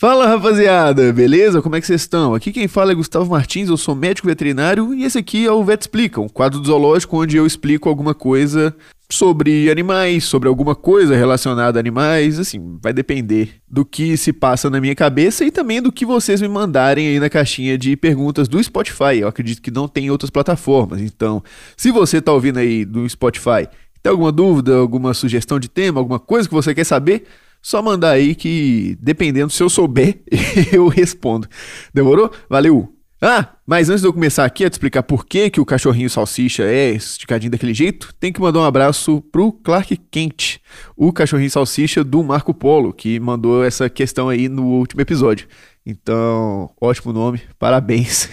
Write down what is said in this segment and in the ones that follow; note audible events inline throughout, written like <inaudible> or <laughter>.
Fala rapaziada, beleza? Como é que vocês estão? Aqui quem fala é Gustavo Martins, eu sou médico veterinário e esse aqui é o Vet Explica, um quadro do zoológico onde eu explico alguma coisa sobre animais, sobre alguma coisa relacionada a animais, assim, vai depender do que se passa na minha cabeça e também do que vocês me mandarem aí na caixinha de perguntas do Spotify. Eu acredito que não tem outras plataformas, então, se você tá ouvindo aí do Spotify, tem alguma dúvida, alguma sugestão de tema, alguma coisa que você quer saber, só mandar aí que, dependendo se eu souber, <laughs> eu respondo. Demorou? Valeu! Ah, mas antes de eu começar aqui a te explicar por que, que o cachorrinho salsicha é esticadinho daquele jeito, tem que mandar um abraço pro Clark Kent, o cachorrinho salsicha do Marco Polo, que mandou essa questão aí no último episódio. Então, ótimo nome, parabéns.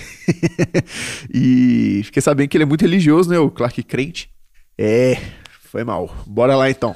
<laughs> e fiquei sabendo que ele é muito religioso, né, o Clark Kent. É, foi mal. Bora lá então.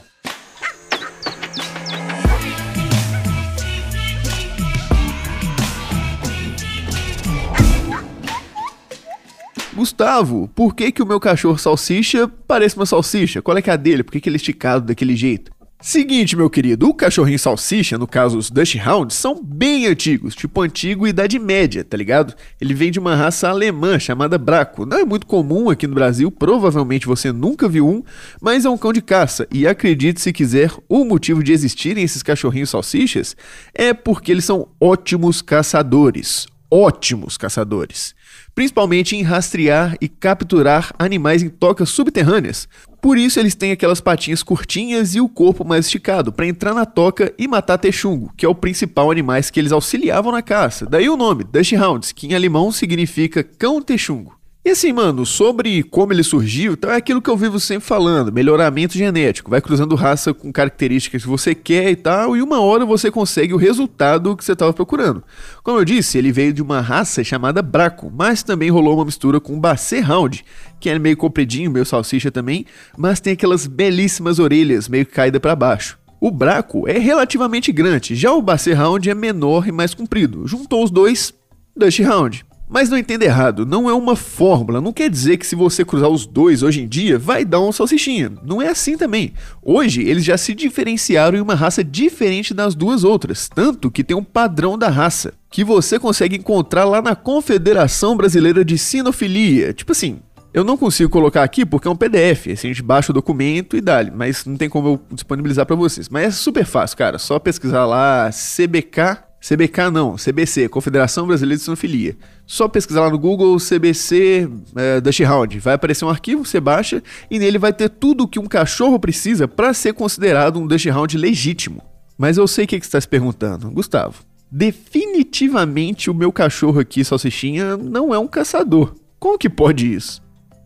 Gustavo, por que, que o meu cachorro salsicha parece uma salsicha? Qual é que é a dele? Por que, que ele é esticado daquele jeito? Seguinte, meu querido, o cachorrinho salsicha, no caso os Dutch Hounds, são bem antigos, tipo antigo e idade média, tá ligado? Ele vem de uma raça alemã chamada Braco. Não é muito comum aqui no Brasil, provavelmente você nunca viu um, mas é um cão de caça. E acredite se quiser, o motivo de existirem esses cachorrinhos salsichas é porque eles são ótimos caçadores. Ótimos caçadores principalmente em rastrear e capturar animais em tocas subterrâneas. Por isso eles têm aquelas patinhas curtinhas e o corpo mais esticado para entrar na toca e matar texungo, que é o principal animais que eles auxiliavam na caça. Daí o nome, Dutch Hounds, que em alemão significa cão texungo. E assim, mano, sobre como ele surgiu, então é aquilo que eu vivo sempre falando: melhoramento genético. Vai cruzando raça com características que você quer e tal, e uma hora você consegue o resultado que você estava procurando. Como eu disse, ele veio de uma raça chamada Braco, mas também rolou uma mistura com Basset Hound, que é meio compridinho, meio salsicha também, mas tem aquelas belíssimas orelhas meio caída para baixo. O Braco é relativamente grande, já o Basset Hound é menor e mais comprido. Juntou os dois, Dutch Hound. Mas não entenda errado, não é uma fórmula, não quer dizer que se você cruzar os dois hoje em dia vai dar um salsichinha. Não é assim também. Hoje eles já se diferenciaram em uma raça diferente das duas outras, tanto que tem um padrão da raça, que você consegue encontrar lá na Confederação Brasileira de Sinofilia. Tipo assim, eu não consigo colocar aqui porque é um PDF, assim, a gente baixa o documento e dá mas não tem como eu disponibilizar para vocês. Mas é super fácil, cara, só pesquisar lá CBK CBK não, CBC, Confederação Brasileira de Sinofilia. Só pesquisar lá no Google CBC é, Dutch Hound. Vai aparecer um arquivo, você baixa e nele vai ter tudo o que um cachorro precisa para ser considerado um Dutch Hound legítimo. Mas eu sei o que, que você está se perguntando, Gustavo. Definitivamente o meu cachorro aqui, Salsichinha, não é um caçador. Como que pode isso?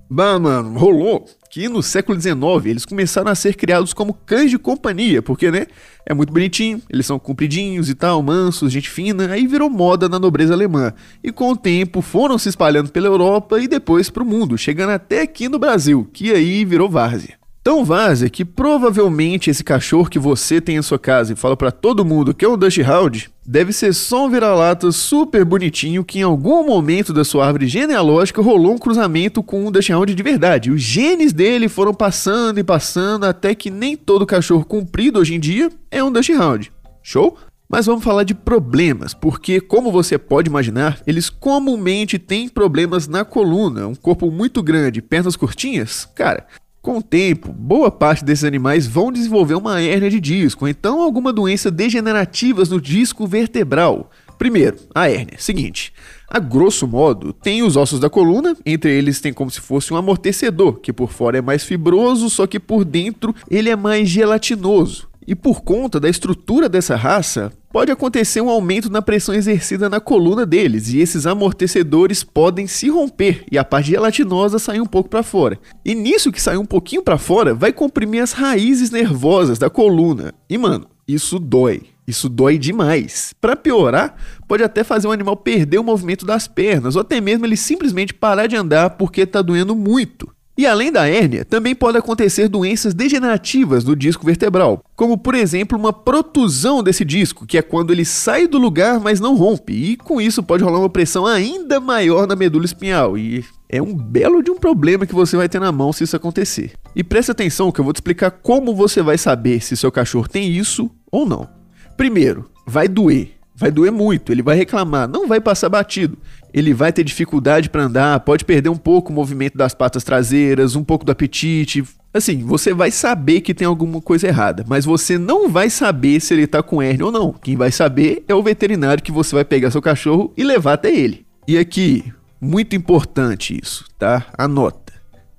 Bah, mano, rolou que no século XIX eles começaram a ser criados como cães de companhia, porque, né, é muito bonitinho, eles são compridinhos e tal, mansos, gente fina, aí virou moda na nobreza alemã. E com o tempo foram se espalhando pela Europa e depois para o mundo, chegando até aqui no Brasil, que aí virou várzea. Tão vaza que provavelmente esse cachorro que você tem em sua casa e fala para todo mundo que é um Dutch Hound deve ser só um vira-lata super bonitinho que em algum momento da sua árvore genealógica rolou um cruzamento com um Dutch Hound de verdade. Os genes dele foram passando e passando até que nem todo cachorro comprido hoje em dia é um Dutch Hound. Show? Mas vamos falar de problemas, porque, como você pode imaginar, eles comumente têm problemas na coluna. Um corpo muito grande, pernas curtinhas? Cara, com o tempo, boa parte desses animais vão desenvolver uma hérnia de disco, então alguma doença degenerativa no disco vertebral. Primeiro, a hérnia. Seguinte, a grosso modo, tem os ossos da coluna, entre eles tem como se fosse um amortecedor, que por fora é mais fibroso, só que por dentro ele é mais gelatinoso. E por conta da estrutura dessa raça, pode acontecer um aumento na pressão exercida na coluna deles, e esses amortecedores podem se romper e a parte gelatinosa sair um pouco para fora. E nisso que sai um pouquinho para fora, vai comprimir as raízes nervosas da coluna. E mano, isso dói. Isso dói demais. Para piorar, pode até fazer o animal perder o movimento das pernas, ou até mesmo ele simplesmente parar de andar porque tá doendo muito. E além da hérnia, também pode acontecer doenças degenerativas do disco vertebral, como por exemplo uma protusão desse disco, que é quando ele sai do lugar, mas não rompe, e com isso pode rolar uma pressão ainda maior na medula espinhal, e é um belo de um problema que você vai ter na mão se isso acontecer. E preste atenção que eu vou te explicar como você vai saber se seu cachorro tem isso ou não. Primeiro, vai doer. Vai doer muito, ele vai reclamar, não vai passar batido. Ele vai ter dificuldade para andar, pode perder um pouco o movimento das patas traseiras, um pouco do apetite. Assim, você vai saber que tem alguma coisa errada, mas você não vai saber se ele tá com hérnia ou não. Quem vai saber é o veterinário que você vai pegar seu cachorro e levar até ele. E aqui, muito importante isso, tá? Anota.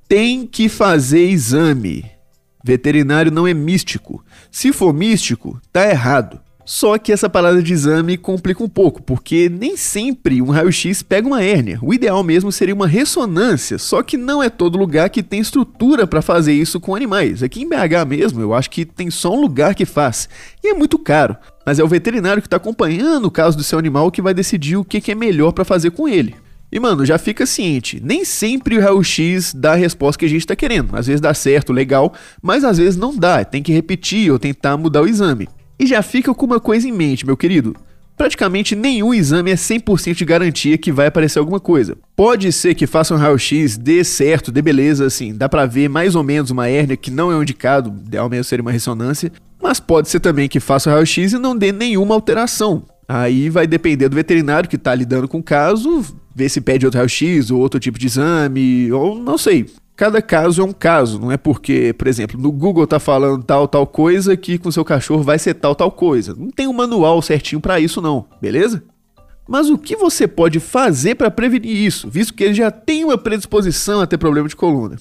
Tem que fazer exame. Veterinário não é místico. Se for místico, tá errado. Só que essa parada de exame complica um pouco, porque nem sempre um raio-x pega uma hérnia. O ideal mesmo seria uma ressonância, só que não é todo lugar que tem estrutura para fazer isso com animais. Aqui em BH mesmo, eu acho que tem só um lugar que faz, e é muito caro. Mas é o veterinário que está acompanhando o caso do seu animal que vai decidir o que, é melhor para fazer com ele. E mano, já fica ciente, nem sempre o raio-x dá a resposta que a gente está querendo. Às vezes dá certo, legal, mas às vezes não dá, tem que repetir ou tentar mudar o exame. E já fica com uma coisa em mente, meu querido. Praticamente nenhum exame é 100% de garantia que vai aparecer alguma coisa. Pode ser que faça um raio-x, dê certo, dê beleza, assim, dá pra ver mais ou menos uma hérnia que não é um indicado, ideal mesmo seria uma ressonância, mas pode ser também que faça o raio-x e não dê nenhuma alteração. Aí vai depender do veterinário que tá lidando com o caso, ver se pede outro raio-x ou outro tipo de exame, ou não sei. Cada caso é um caso, não é porque, por exemplo, no Google tá falando tal, tal coisa que com seu cachorro vai ser tal, tal coisa. Não tem um manual certinho para isso não, beleza? Mas o que você pode fazer para prevenir isso, visto que ele já tem uma predisposição a ter problema de coluna?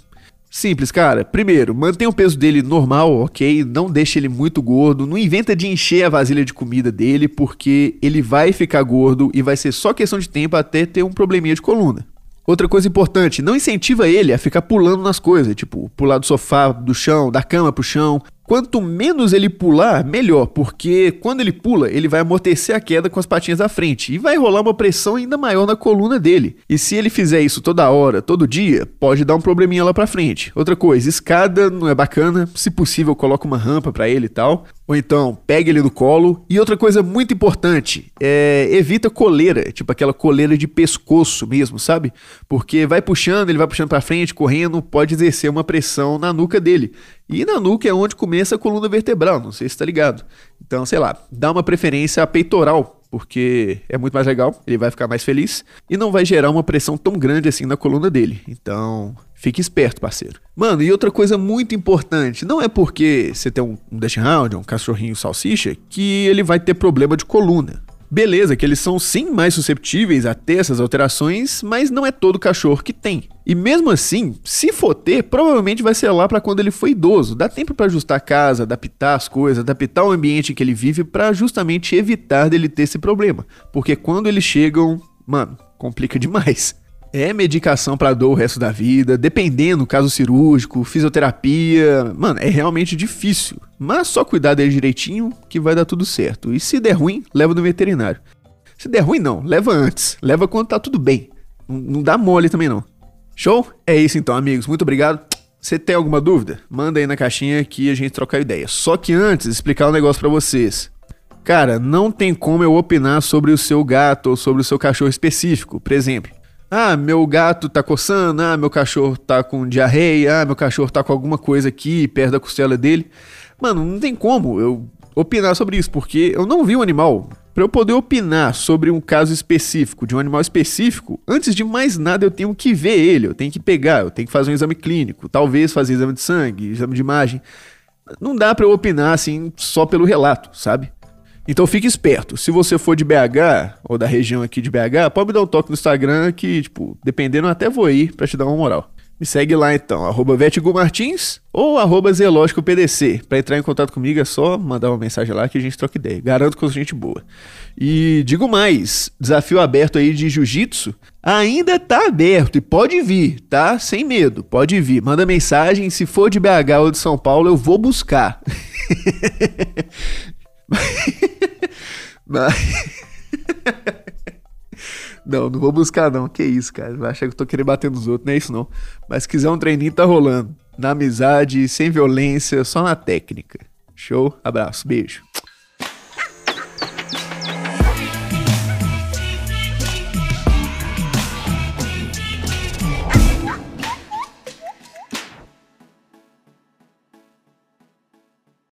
Simples, cara. Primeiro, mantenha o peso dele normal, ok? Não deixe ele muito gordo. Não inventa de encher a vasilha de comida dele, porque ele vai ficar gordo e vai ser só questão de tempo até ter um probleminha de coluna. Outra coisa importante, não incentiva ele a ficar pulando nas coisas, tipo, pular do sofá, do chão, da cama pro chão. Quanto menos ele pular, melhor, porque quando ele pula, ele vai amortecer a queda com as patinhas da frente e vai rolar uma pressão ainda maior na coluna dele. E se ele fizer isso toda hora, todo dia, pode dar um probleminha lá pra frente. Outra coisa, escada não é bacana, se possível coloca uma rampa para ele e tal. Ou então, pegue ele no colo. E outra coisa muito importante, é evita coleira, tipo aquela coleira de pescoço mesmo, sabe? Porque vai puxando, ele vai puxando para frente, correndo, pode exercer uma pressão na nuca dele. E na nuca é onde começa a coluna vertebral, não sei se tá ligado. Então, sei lá, dá uma preferência à peitoral, porque é muito mais legal, ele vai ficar mais feliz e não vai gerar uma pressão tão grande assim na coluna dele. Então, fique esperto, parceiro. Mano, e outra coisa muito importante, não é porque você tem um, um Hound, um cachorrinho salsicha, que ele vai ter problema de coluna. Beleza, que eles são sim mais susceptíveis a ter essas alterações, mas não é todo cachorro que tem. E mesmo assim, se for ter, provavelmente vai ser lá para quando ele for idoso. Dá tempo para ajustar a casa, adaptar as coisas, adaptar o ambiente em que ele vive para justamente evitar dele ter esse problema. Porque quando eles chegam, mano, complica demais <laughs> é medicação para dor o resto da vida, dependendo, caso cirúrgico, fisioterapia. Mano, é realmente difícil. Mas só cuidar dele direitinho que vai dar tudo certo. E se der ruim, leva no veterinário. Se der ruim, não, leva antes. Leva quando tá tudo bem. Não, não dá mole também, não. Show? É isso então, amigos. Muito obrigado. Você tem alguma dúvida? Manda aí na caixinha que a gente trocar ideia. Só que antes, explicar um negócio para vocês. Cara, não tem como eu opinar sobre o seu gato ou sobre o seu cachorro específico. Por exemplo, ah, meu gato tá coçando, ah, meu cachorro tá com diarreia, ah, meu cachorro tá com alguma coisa aqui perto da costela dele. Mano, não tem como eu opinar sobre isso, porque eu não vi o um animal. Para eu poder opinar sobre um caso específico, de um animal específico, antes de mais nada eu tenho que ver ele, eu tenho que pegar, eu tenho que fazer um exame clínico, talvez fazer exame de sangue, exame de imagem. Não dá para eu opinar assim só pelo relato, sabe? Então fique esperto. Se você for de BH ou da região aqui de BH, pode me dar um toque no Instagram que, tipo, dependendo, eu até vou ir pra te dar uma moral. Me segue lá então, arroba Martins ou arroba ZelógicoPDC. Pra entrar em contato comigo é só mandar uma mensagem lá que a gente troca ideia. Garanto que sou gente boa. E digo mais, desafio aberto aí de jiu-jitsu ainda tá aberto e pode vir, tá? Sem medo, pode vir. Manda mensagem, se for de BH ou de São Paulo, eu vou buscar. <laughs> Mas... não, não vou buscar não. Que isso, cara. Vai achar que eu tô querendo bater nos outros. Não é isso não. Mas se quiser um treininho, tá rolando. Na amizade, sem violência, só na técnica. Show? Abraço, beijo.